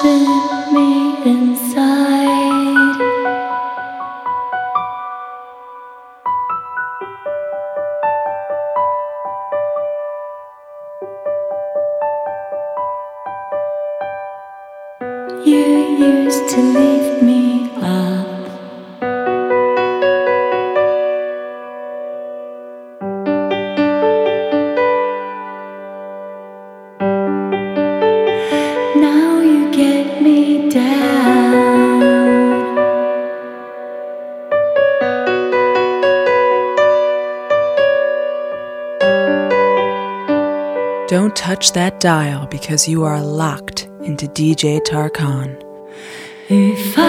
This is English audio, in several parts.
shit. touch that dial because you are locked into DJ Tarkan. If I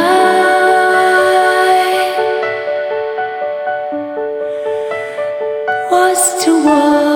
was to walk.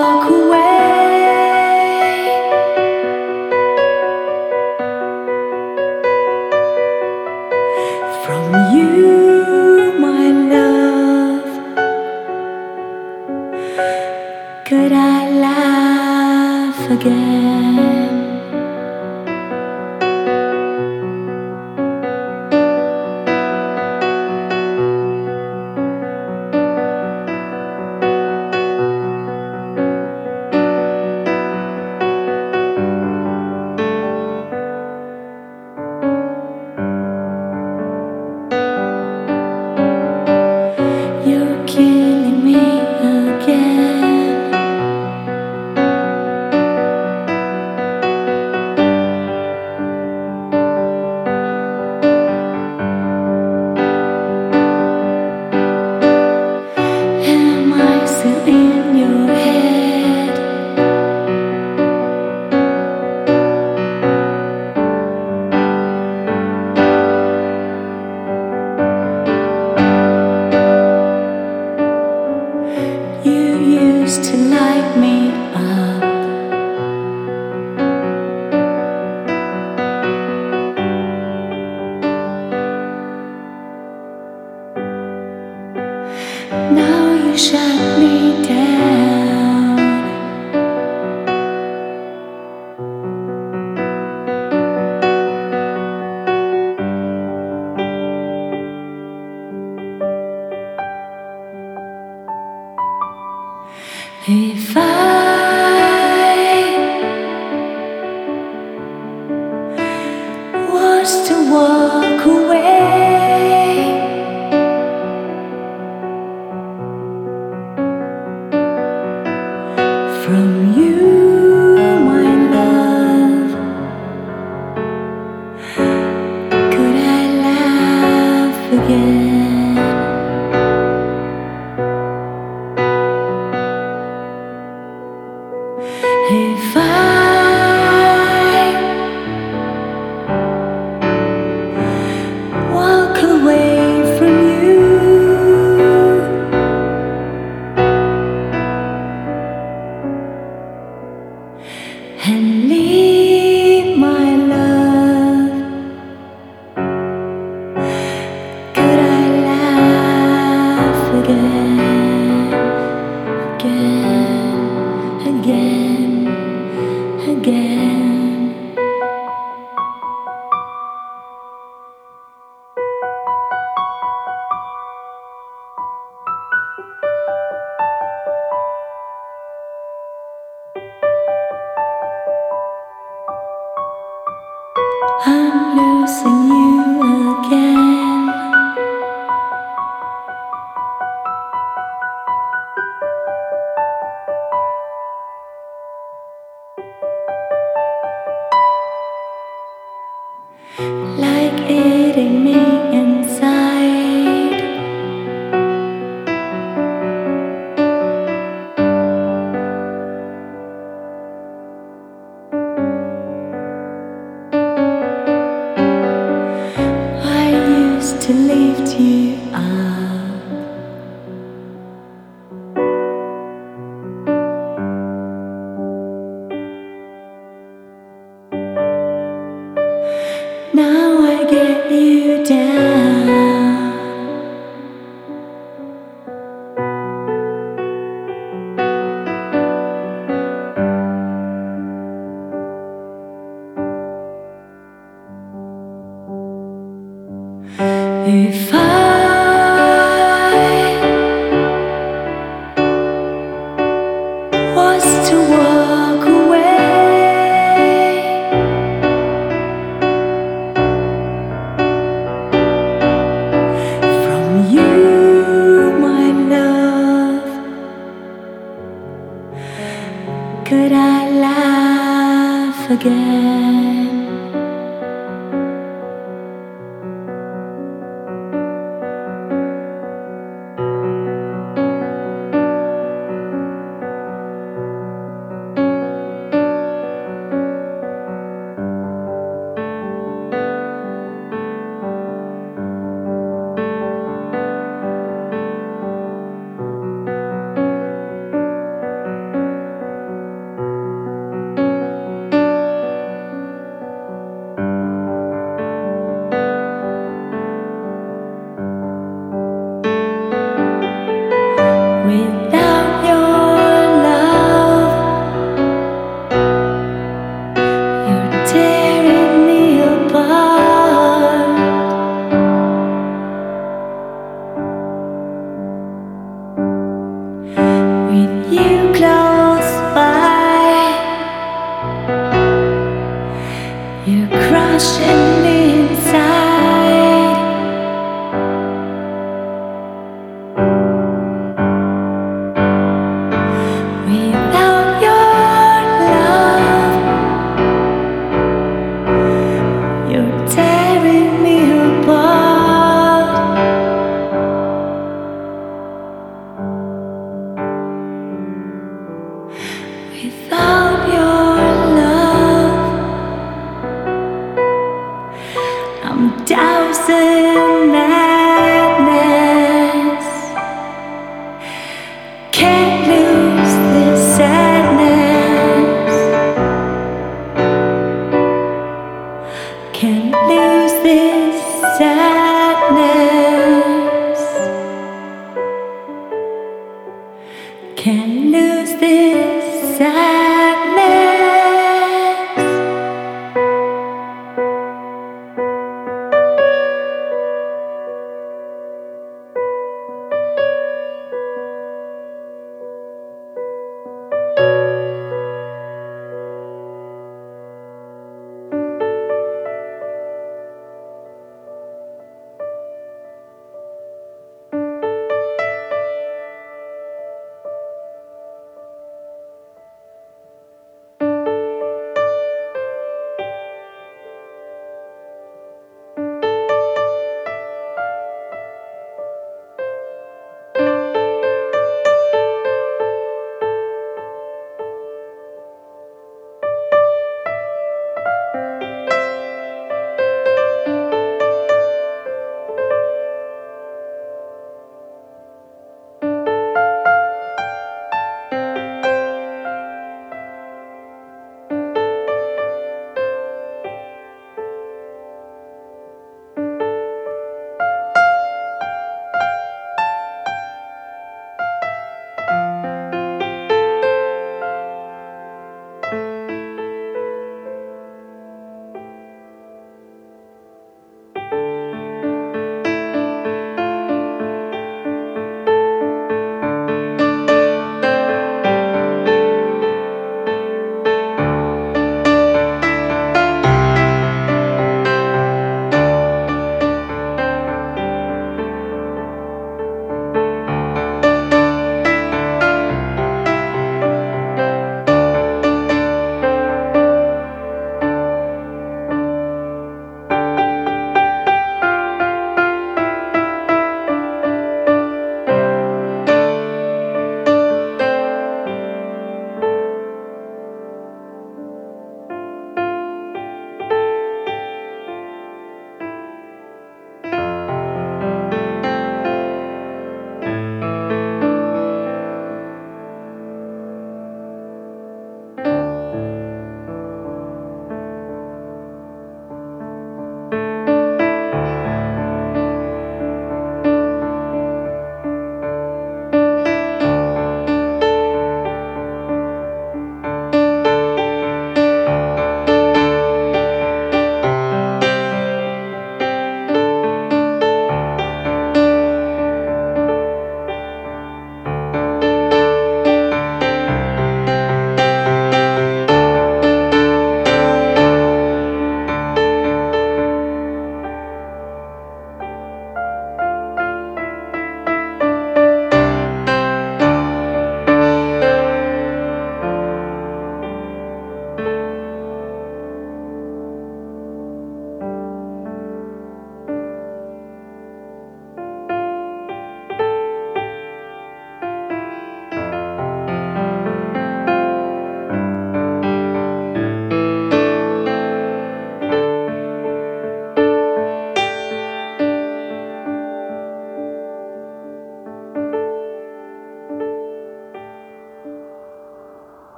Could I laugh again?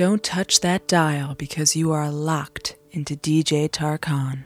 Don't touch that dial because you are locked into DJ Tarkan.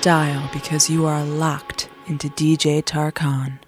Dial because you are locked into DJ Tarkan.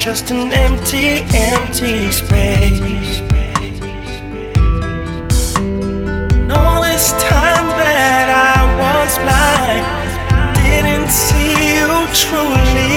just an empty, empty space. And all this time that I was blind, didn't see you truly.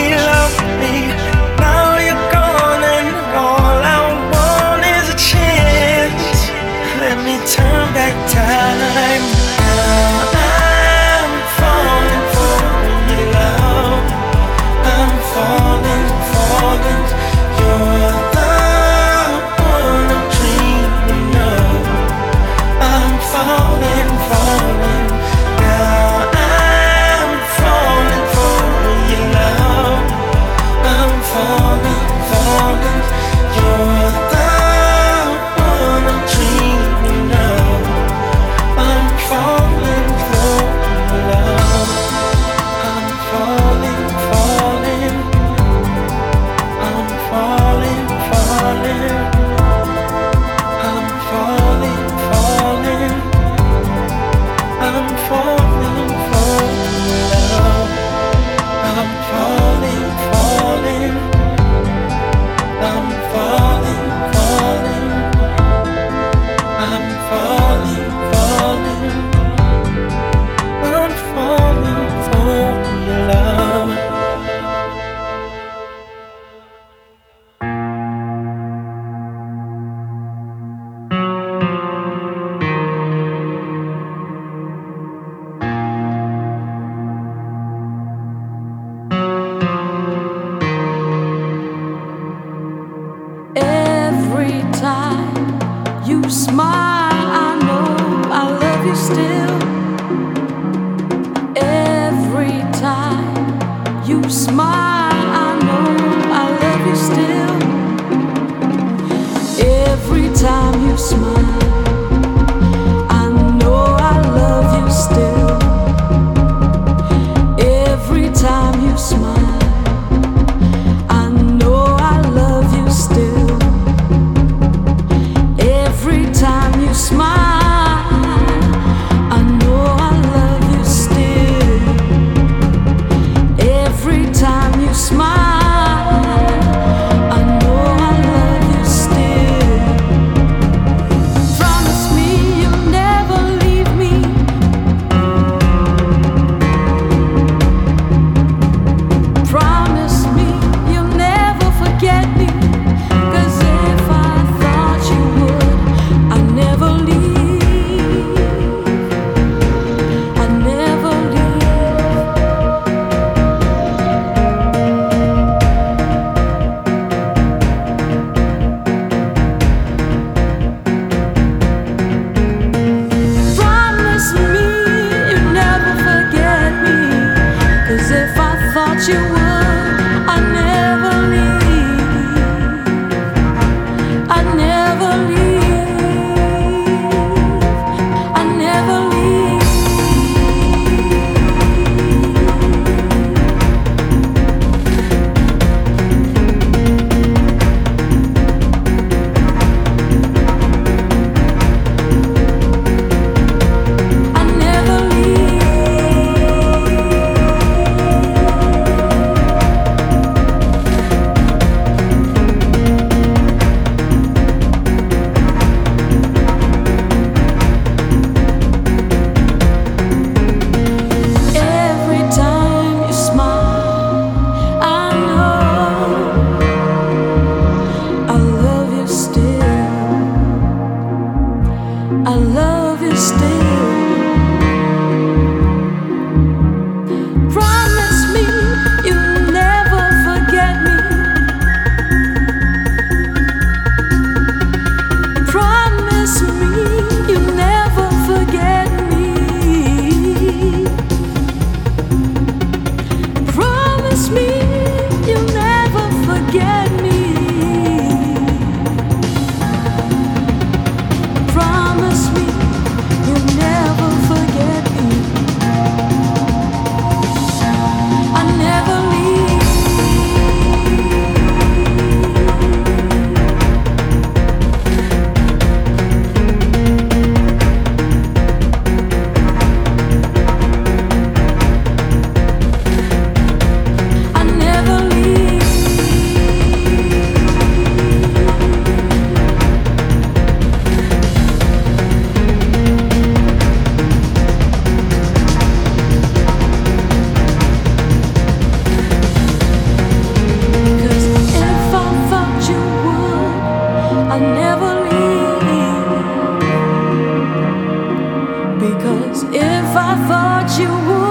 Cause if I thought you would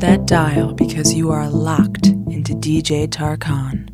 that dial because you are locked into DJ Tarkan.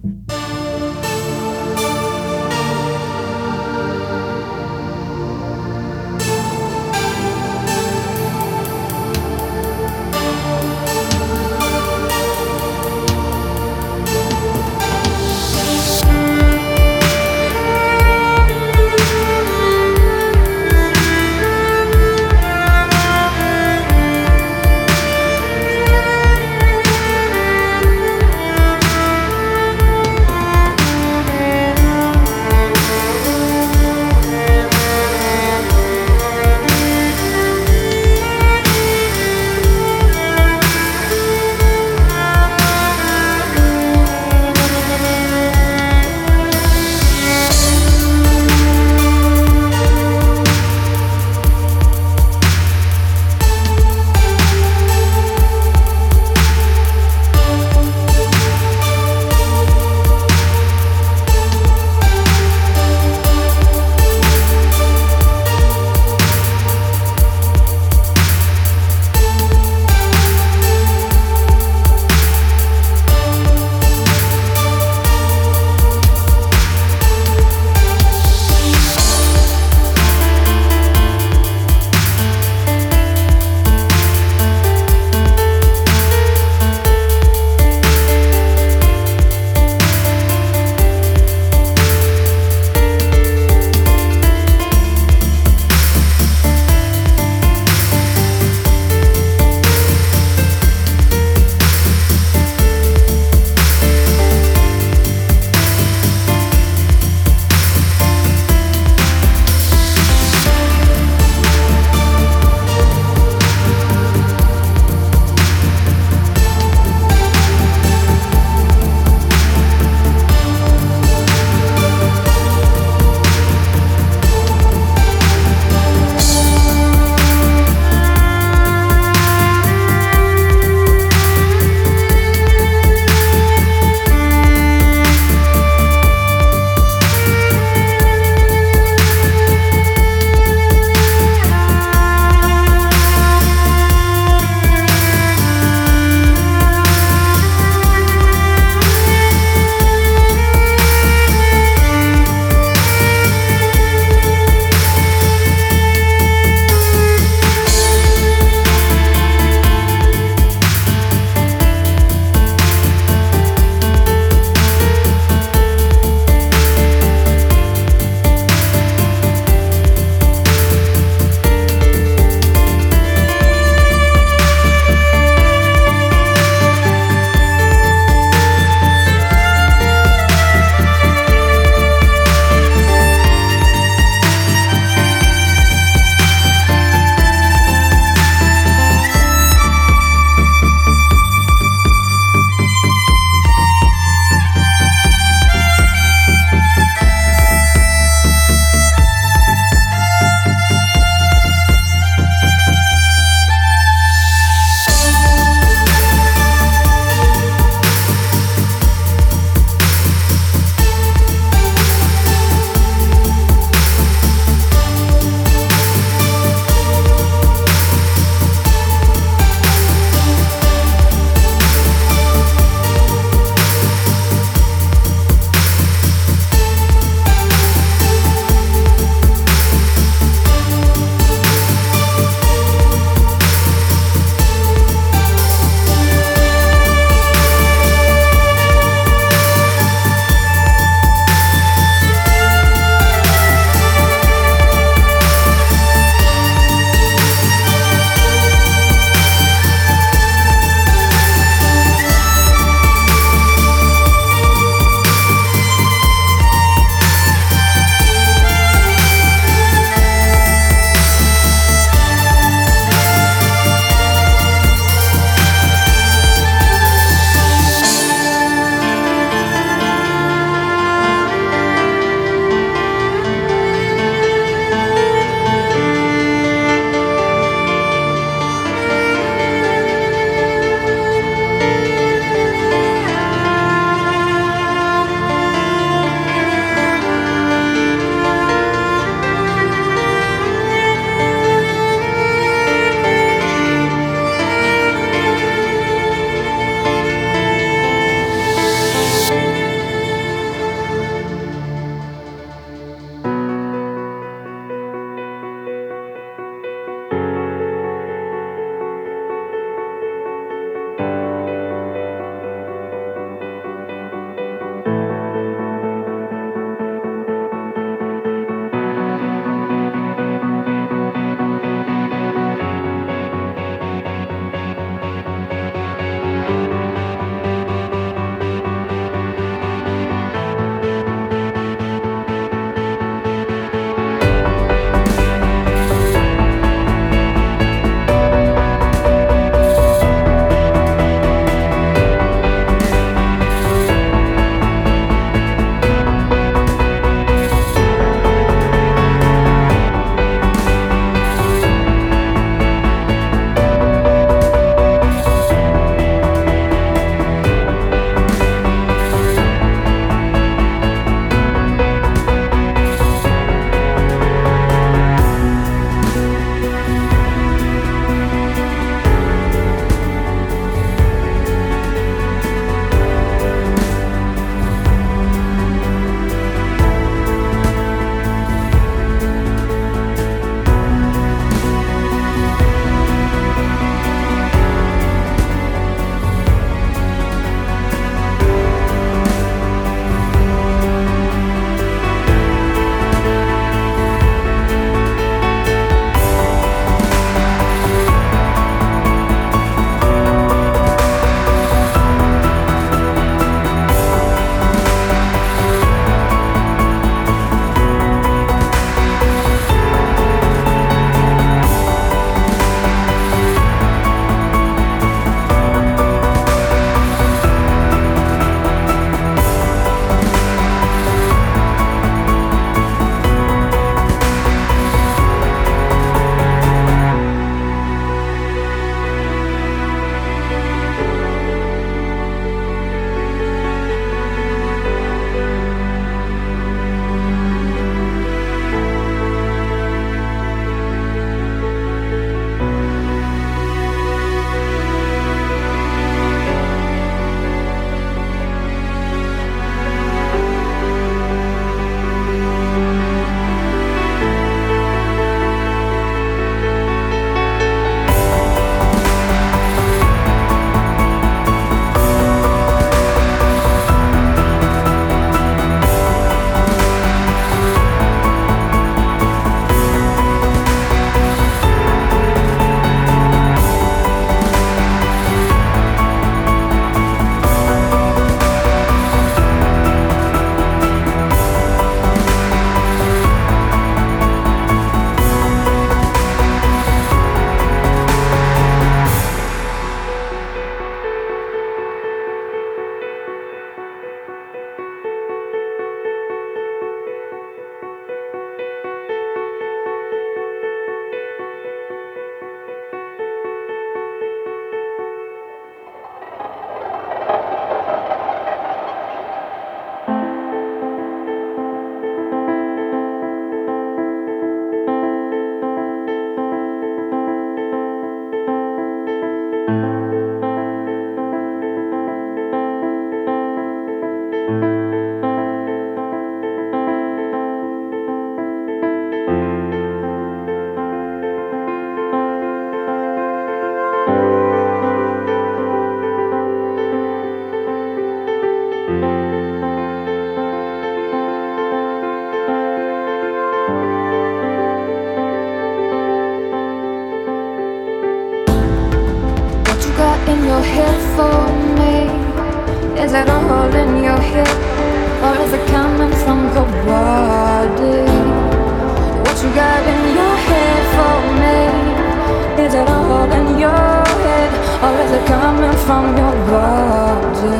Coming from your body?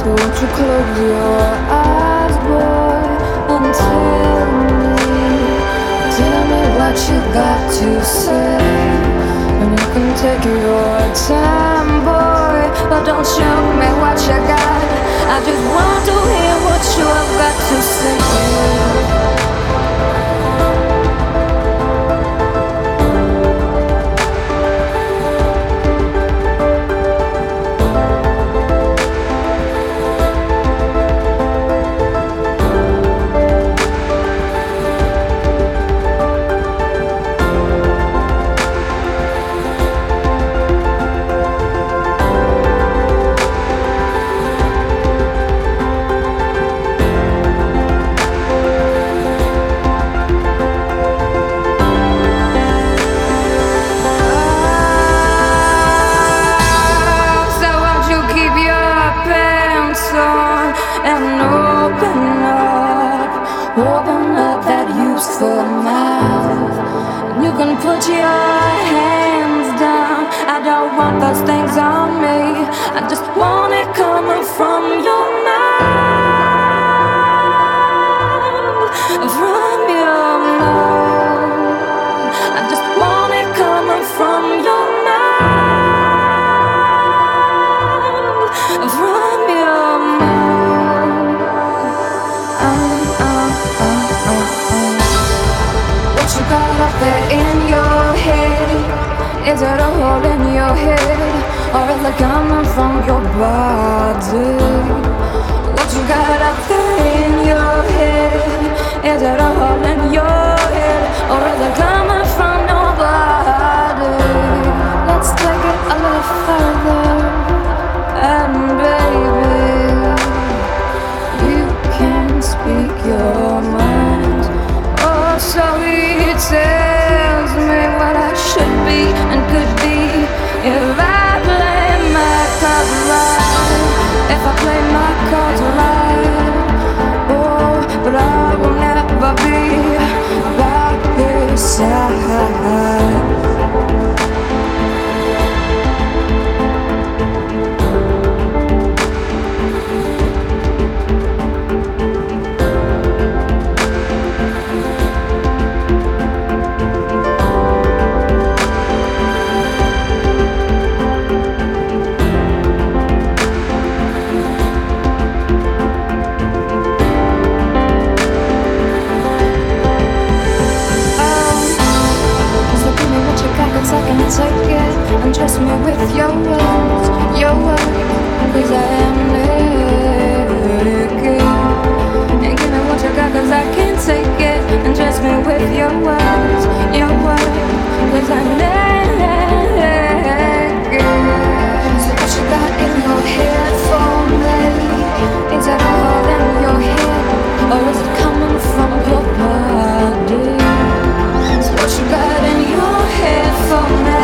So won't you close your eyes, boy, and tell me, tell me what you got to say. And you can take your time, boy, but don't show me what you got. I just want to hear what you have got to say. Is it coming from your body? What you got up there in your head? Is it a hole in your head, or is it coming from your body? Let's take it a little further. And baby, you can speak your mind. Oh, so he tells me what I should be and could be if side. Trust me with your words, your words, cause I am. And give me what you I can't take it. Me with your words, your I'm. So what you got in your head for me? Is it all in your head, or is it coming from your body? So what you got in your head for me?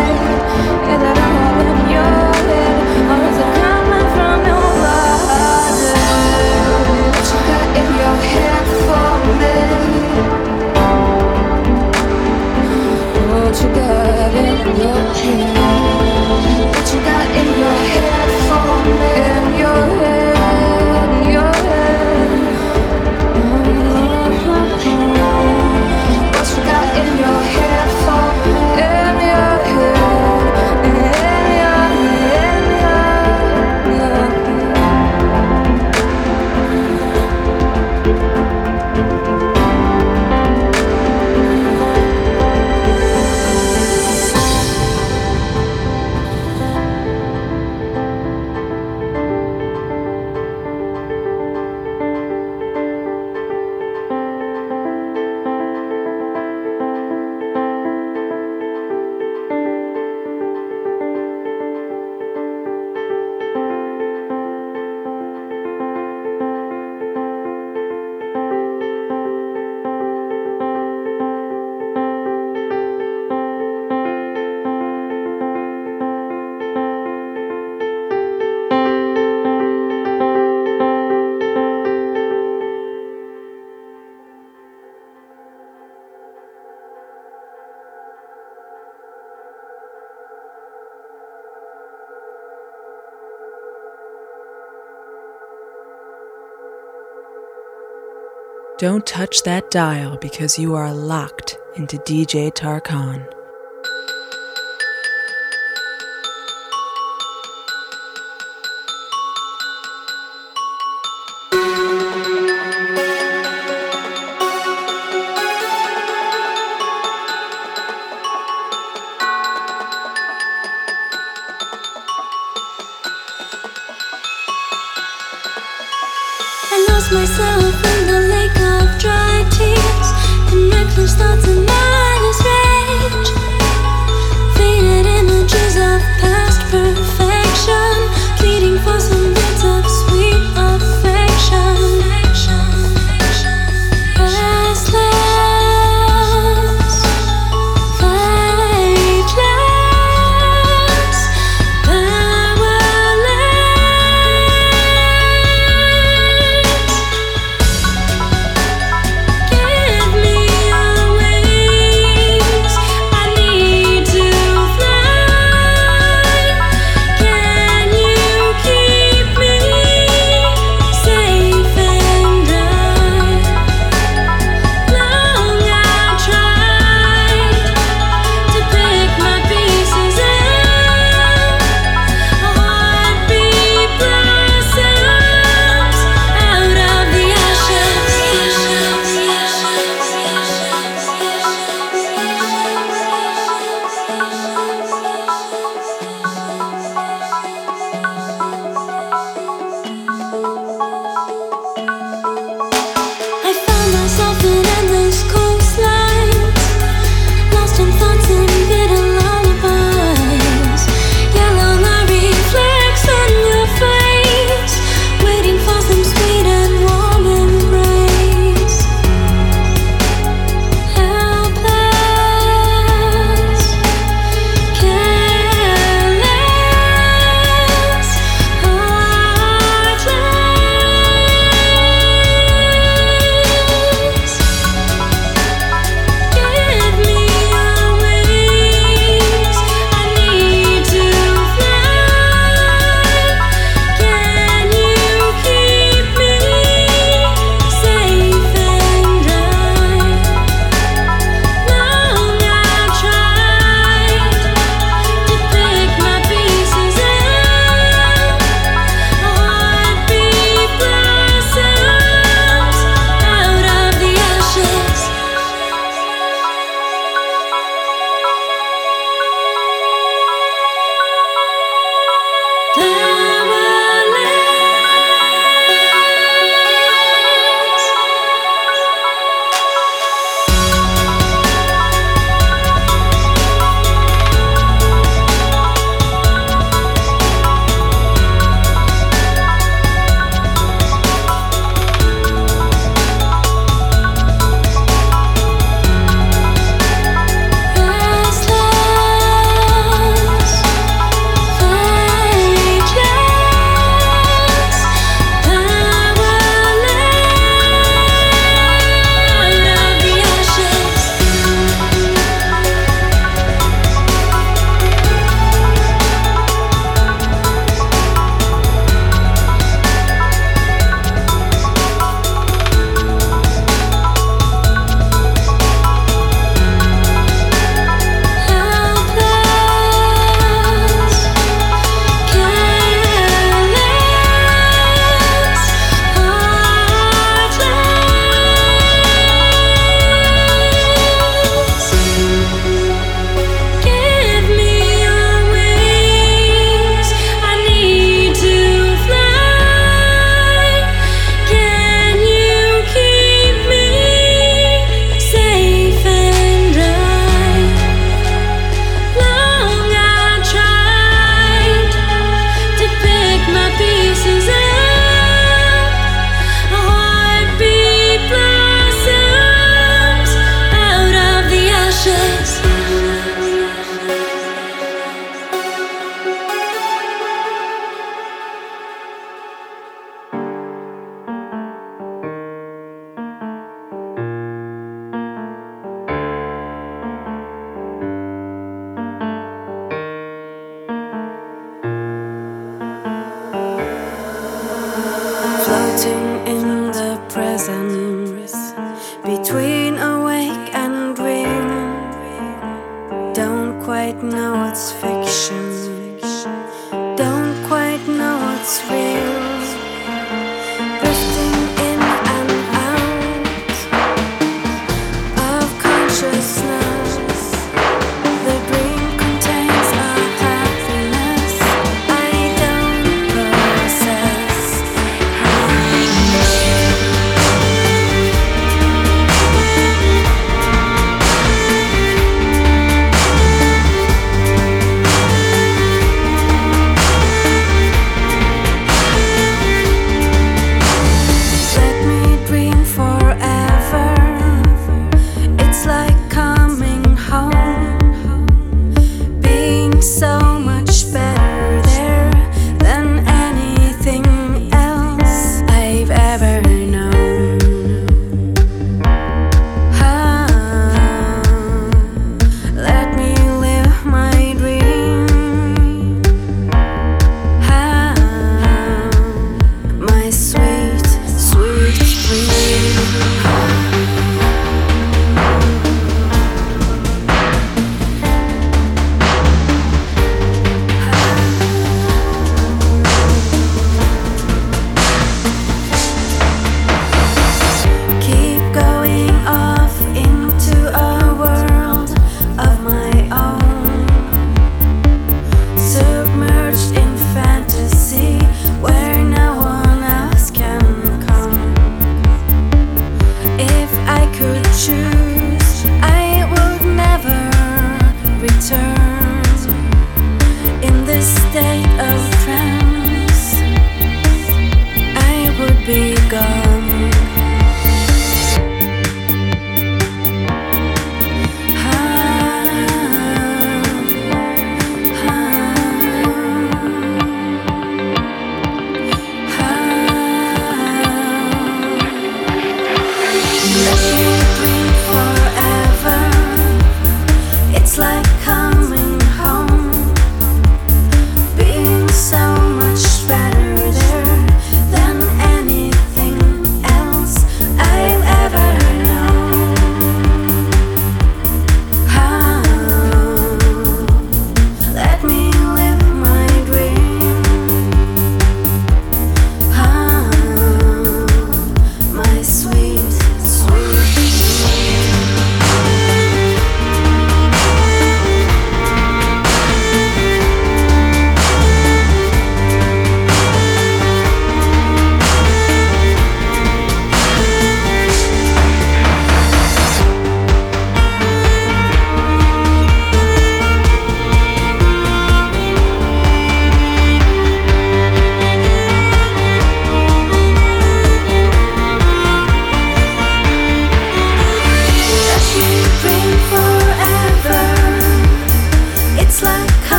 Don't touch that dial because you are locked into DJ Tarkan.